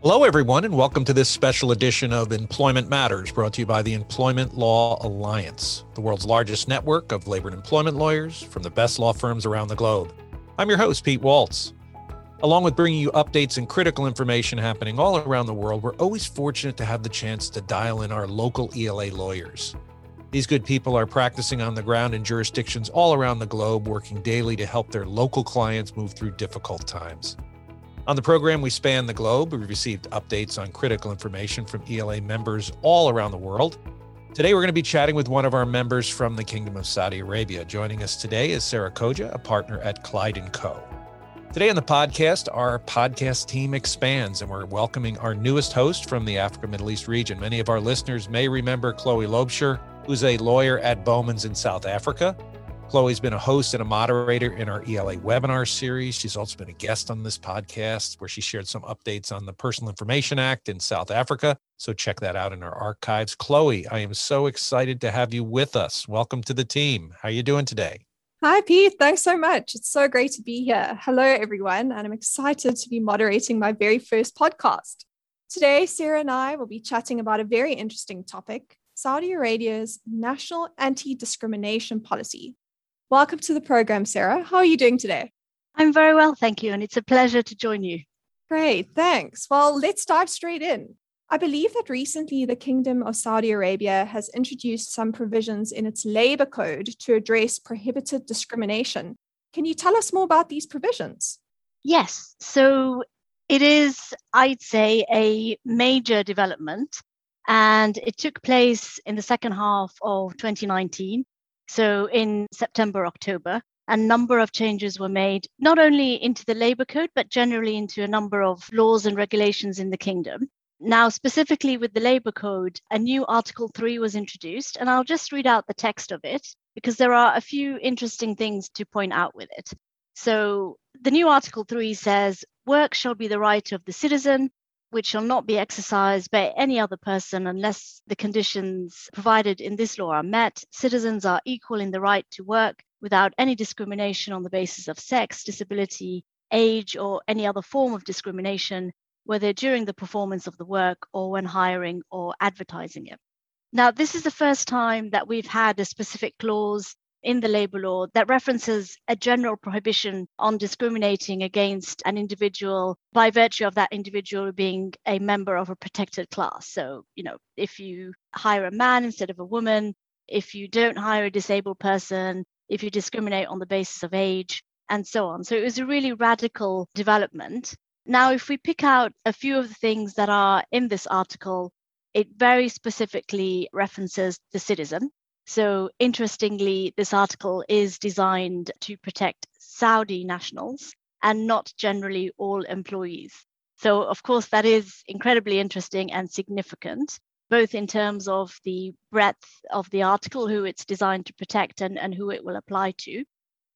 Hello, everyone, and welcome to this special edition of Employment Matters, brought to you by the Employment Law Alliance, the world's largest network of labor and employment lawyers from the best law firms around the globe. I'm your host, Pete Waltz. Along with bringing you updates and critical information happening all around the world, we're always fortunate to have the chance to dial in our local ELA lawyers. These good people are practicing on the ground in jurisdictions all around the globe, working daily to help their local clients move through difficult times. On the program, we span the globe. We've received updates on critical information from ELA members all around the world. Today, we're going to be chatting with one of our members from the Kingdom of Saudi Arabia. Joining us today is Sarah Khoja, a partner at Clyde & Co. Today on the podcast, our podcast team expands, and we're welcoming our newest host from the Africa Middle East region. Many of our listeners may remember Chloe Loubser, who's a lawyer at Bowmans in South Africa. Chloe's been a host and a moderator in our ELA webinar series. She's also been a guest on this podcast where she shared some updates on the Personal Information Act in South Africa. So check that out in our archives. Chloe, I am so excited to have you with us. Welcome to the team. How are you doing today? Hi, Pete. Thanks so much. It's so great to be here. Hello, everyone. And I'm excited to be moderating my very first podcast. Today, Sarah and I will be chatting about a very interesting topic Saudi Arabia's national anti discrimination policy, Welcome to the program, Sarah. How are you doing today? I'm very well, thank you. And it's a pleasure to join you. Great, thanks. Well, let's dive straight in. I believe that recently the Kingdom of Saudi Arabia has introduced some provisions in its labor code to address prohibited discrimination. Can you tell us more about these provisions? Yes. So it is, I'd say, a major development. And it took place in the second half of 2019 so in September, October, a number of changes were made, not only into the labor code, but generally into a number of laws and regulations in the kingdom. Now, specifically with the labor code, a new Article 3 was introduced, and I'll just read out the text of it because there are a few interesting things to point out with it. So, the new Article 3 says, Work shall be the right of the citizen which shall not be exercised by any other person unless the conditions provided in this law are met. Citizens are equal in the right to work without any discrimination on the basis of sex, disability, age, or any other form of discrimination, whether during the performance of the work or when hiring or advertising it. Now, this is the first time that we've had a specific clause in the labor law that references a general prohibition on discriminating against an individual by virtue of that individual being a member of a protected class. So, you know, if you hire a man instead of a woman, if you don't hire a disabled person, if you discriminate on the basis of age, and so on. So it was a really radical development. Now, if we pick out a few of the things that are in this article, it very specifically references the citizen. So, interestingly, this article is designed to protect Saudi nationals and not generally all employees. So, of course, that is incredibly interesting and significant, both in terms of the breadth of the article, who it's designed to protect, and, and who it will apply to.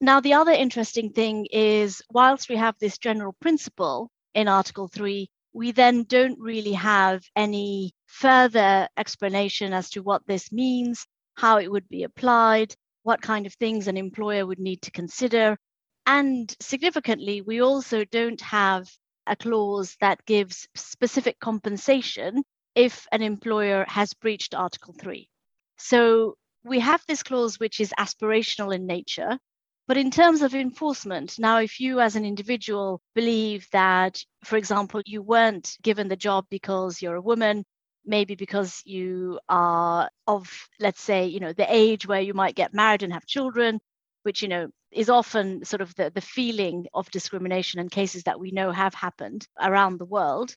Now, the other interesting thing is, whilst we have this general principle in Article 3, we then don't really have any further explanation as to what this means how it would be applied, what kind of things an employer would need to consider. And significantly, we also don't have a clause that gives specific compensation if an employer has breached Article 3. So we have this clause which is aspirational in nature. But in terms of enforcement, now, if you as an individual believe that, for example, you weren't given the job because you're a woman, maybe because you are of let's say you know the age where you might get married and have children which you know is often sort of the, the feeling of discrimination and cases that we know have happened around the world.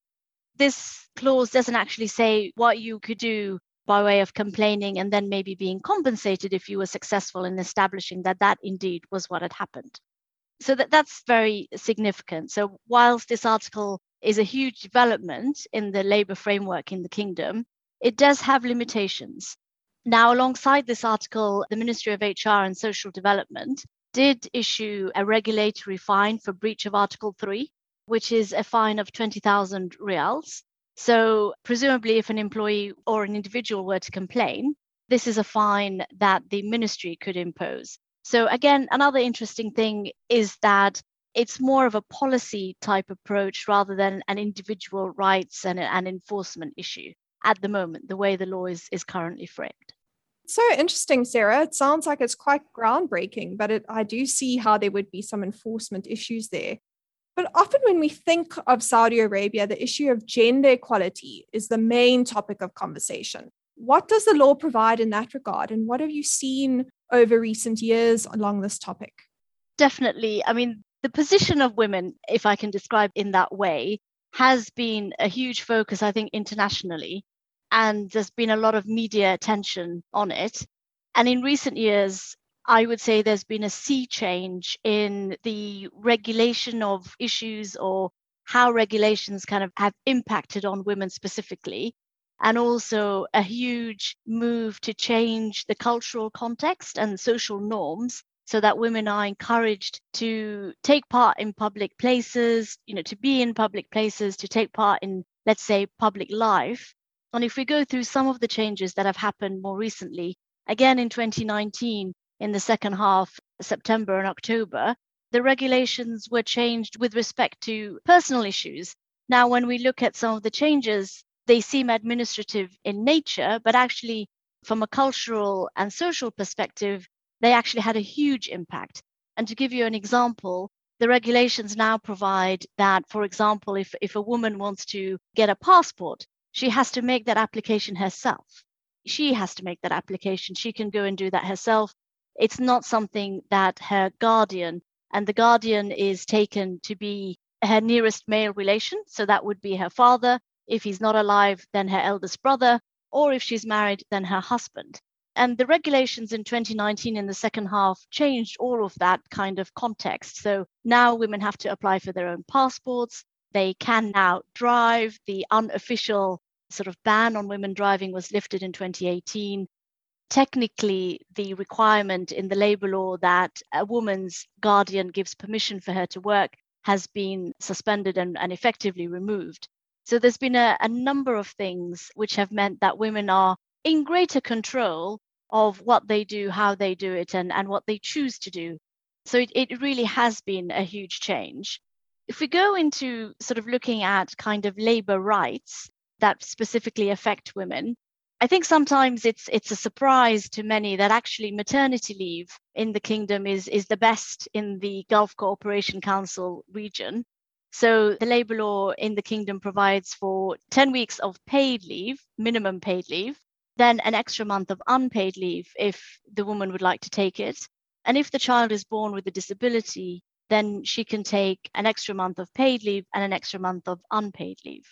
This clause doesn't actually say what you could do by way of complaining and then maybe being compensated if you were successful in establishing that that indeed was what had happened. So that, that's very significant. So whilst this article is a huge development in the labor framework in the kingdom, it does have limitations. Now, alongside this article, the Ministry of HR and Social Development did issue a regulatory fine for breach of Article 3, which is a fine of 20,000 riyals. So, presumably, if an employee or an individual were to complain, this is a fine that the ministry could impose. So, again, another interesting thing is that it's more of a policy type approach rather than an individual rights and an enforcement issue at the moment, the way the law is, is currently framed. So interesting, Sarah. It sounds like it's quite groundbreaking, but it, I do see how there would be some enforcement issues there. But often, when we think of Saudi Arabia, the issue of gender equality is the main topic of conversation. What does the law provide in that regard? And what have you seen over recent years along this topic? Definitely. I mean, the position of women, if I can describe in that way, has been a huge focus, I think, internationally. And there's been a lot of media attention on it. And in recent years, I would say there's been a sea change in the regulation of issues or how regulations kind of have impacted on women specifically, and also a huge move to change the cultural context and social norms so that women are encouraged to take part in public places, you know, to be in public places, to take part in, let's say, public life. And if we go through some of the changes that have happened more recently, again in 2019, in the second half, September and October, the regulations were changed with respect to personal issues. Now, when we look at some of the changes, they seem administrative in nature, but actually, from a cultural and social perspective, they actually had a huge impact. And to give you an example, the regulations now provide that, for example, if, if a woman wants to get a passport, she has to make that application herself. She has to make that application. She can go and do that herself. It's not something that her guardian, and the guardian is taken to be her nearest male relation. So that would be her father. If he's not alive, then her eldest brother. Or if she's married, then her husband. And the regulations in 2019 in the second half changed all of that kind of context. So now women have to apply for their own passports. They can now drive. The unofficial sort of ban on women driving was lifted in 2018. Technically, the requirement in the labor law that a woman's guardian gives permission for her to work has been suspended and, and effectively removed. So there's been a, a number of things which have meant that women are in greater control of what they do, how they do it, and, and what they choose to do. So it, it really has been a huge change. If we go into sort of looking at kind of labor rights that specifically affect women, I think sometimes it's it's a surprise to many that actually maternity leave in the kingdom is is the best in the Gulf Cooperation Council region. So the labor law in the kingdom provides for 10 weeks of paid leave, minimum paid leave, then an extra month of unpaid leave if the woman would like to take it. And if the child is born with a disability, then she can take an extra month of paid leave and an extra month of unpaid leave.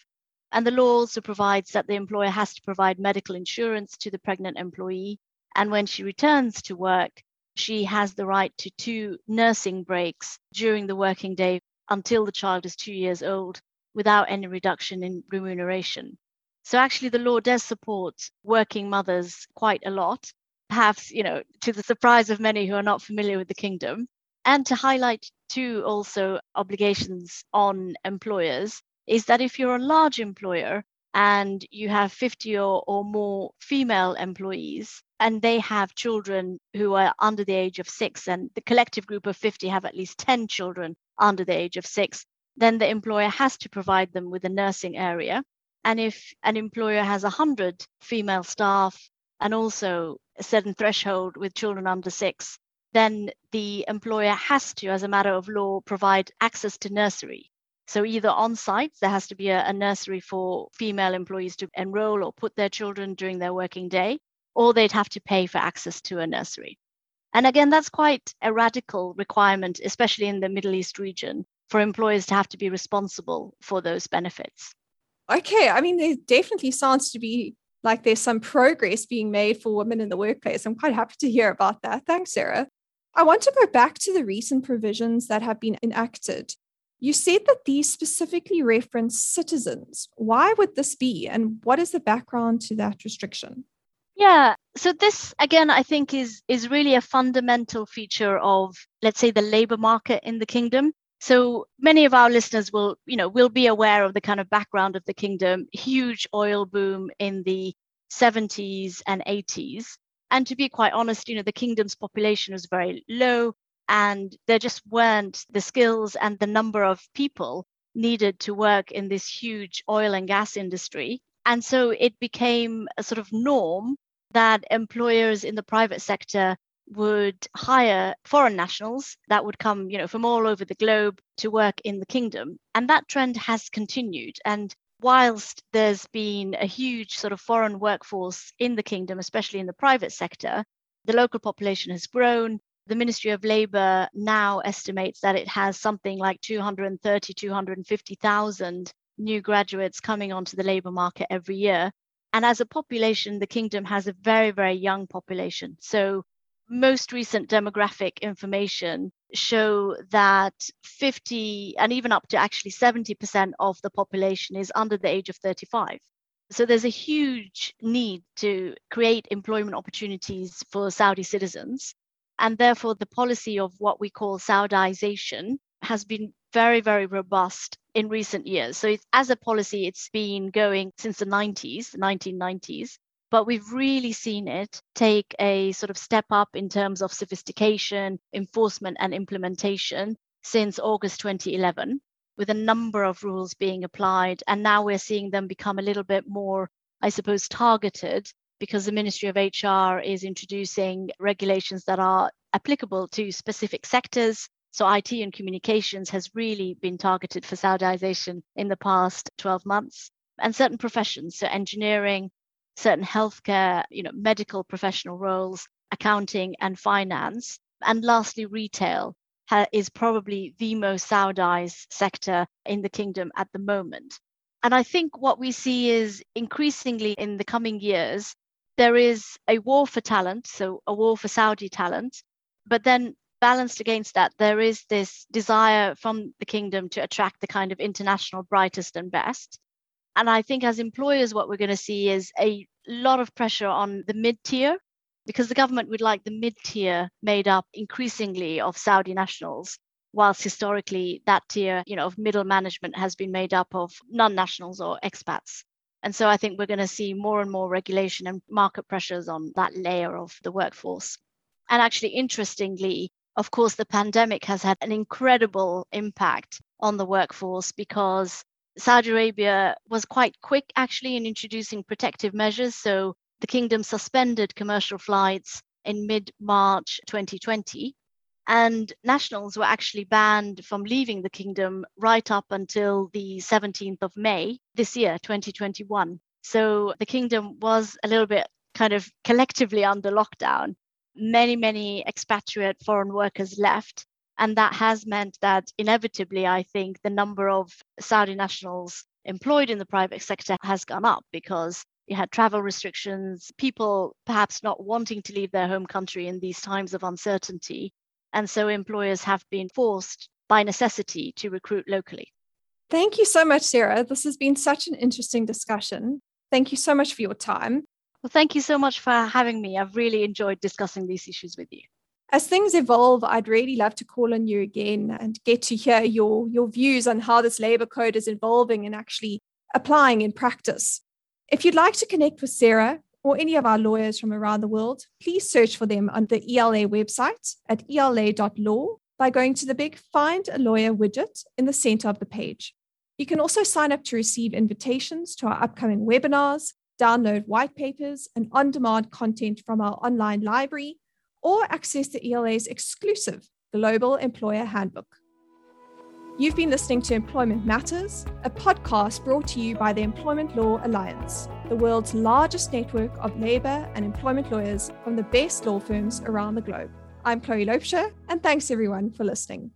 And the law also provides that the employer has to provide medical insurance to the pregnant employee. And when she returns to work, she has the right to two nursing breaks during the working day until the child is two years old without any reduction in remuneration. So actually, the law does support working mothers quite a lot, perhaps, you know, to the surprise of many who are not familiar with the kingdom. And to highlight two also obligations on employers is that if you're a large employer and you have 50 or, or more female employees and they have children who are under the age of six and the collective group of 50 have at least 10 children under the age of six then the employer has to provide them with a nursing area and if an employer has 100 female staff and also a certain threshold with children under six, then the employer has to, as a matter of law, provide access to nursery. So either on site, there has to be a, a, nursery for female employees to enroll or put their children during their working day, or they'd have to pay for access to a nursery. And again, that's quite a radical requirement, especially in the Middle East region, for employers to have to be responsible for those benefits. Okay, I mean, it definitely sounds to be like there's some progress being made for women in the workplace. I'm quite happy to hear about that. Thanks, Sarah. I want to go back to the recent provisions that have been enacted. You said that these specifically reference citizens. Why would this be? And what is the background to that restriction? Yeah, so this again, I think is is really a fundamental feature of, let's say, the labor market in the kingdom. So many of our listeners will, you know, will be aware of the kind of background of the kingdom, huge oil boom in the 70s and 80s. And to be quite honest, you know, the kingdom's population was very low and there just weren't the skills and the number of people needed to work in this huge oil and gas industry. And so it became a sort of norm that employers in the private sector would hire foreign nationals that would come, you know, from all over the globe to work in the kingdom. And that trend has continued. And whilst there's been a huge sort of foreign workforce in the kingdom, especially in the private sector, the local population has grown. The Ministry of Labour now estimates that it has something like 230, 250,000 new graduates coming onto the labour market every year. And as a population, the kingdom has a very, very young population. So most recent demographic information show that 50 and even up to actually 70% of the population is under the age of 35. So there's a huge need to create employment opportunities for Saudi citizens. And therefore, the policy of what we call Saudization has been very, very robust in recent years. So, as a policy, it's been going since the 90s, 1990s but we've really seen it take a sort of step up in terms of sophistication, enforcement, and implementation since August 2011, with a number of rules being applied. And now we're seeing them become a little bit more, I suppose, targeted because the Ministry of HR is introducing regulations that are applicable to specific sectors. So IT and communications has really been targeted for Saudization in the past 12 months. And certain professions, so engineering, certain healthcare, you know, medical professional roles, accounting and finance. And lastly, retail is probably the most Saudized sector in the kingdom at the moment. And I think what we see is increasingly in the coming years, there is a war for talent, so a war for Saudi talent, but then balanced against that, there is this desire from the kingdom to attract the kind of international brightest and best. And I think as employers, what we're going to see is a lot of pressure on the mid tier because the government would like the mid tier made up increasingly of Saudi nationals, whilst historically that tier, you know, of middle management has been made up of non-nationals or expats. And so I think we're going to see more and more regulation and market pressures on that layer of the workforce. And actually, interestingly, of course, the pandemic has had an incredible impact on the workforce because Saudi Arabia was quite quick actually in introducing protective measures. So the kingdom suspended commercial flights in mid March 2020. And nationals were actually banned from leaving the kingdom right up until the 17th of May this year, 2021. So the kingdom was a little bit kind of collectively under lockdown. Many, many expatriate foreign workers left. And that has meant that inevitably, I think the number of Saudi nationals employed in the private sector has gone up because you had travel restrictions, people perhaps not wanting to leave their home country in these times of uncertainty. And so employers have been forced by necessity to recruit locally. Thank you so much, Sarah. This has been such an interesting discussion. Thank you so much for your time. Well, thank you so much for having me. I've really enjoyed discussing these issues with you as things evolve, I'd really love to call on you again and get to hear your, your views on how this labor code is evolving and actually applying in practice. If you'd like to connect with Sarah or any of our lawyers from around the world, please search for them on the ELA website at ela.law by going to the big Find a Lawyer widget in the center of the page. You can also sign up to receive invitations to our upcoming webinars, download white papers, and on demand content from our online library or access the ELA's exclusive Global Employer Handbook. You've been listening to Employment Matters, a podcast brought to you by the Employment Law Alliance, the world's largest network of labour and employment lawyers from the best law firms around the globe. I'm Chloe Loubser, and thanks everyone for listening.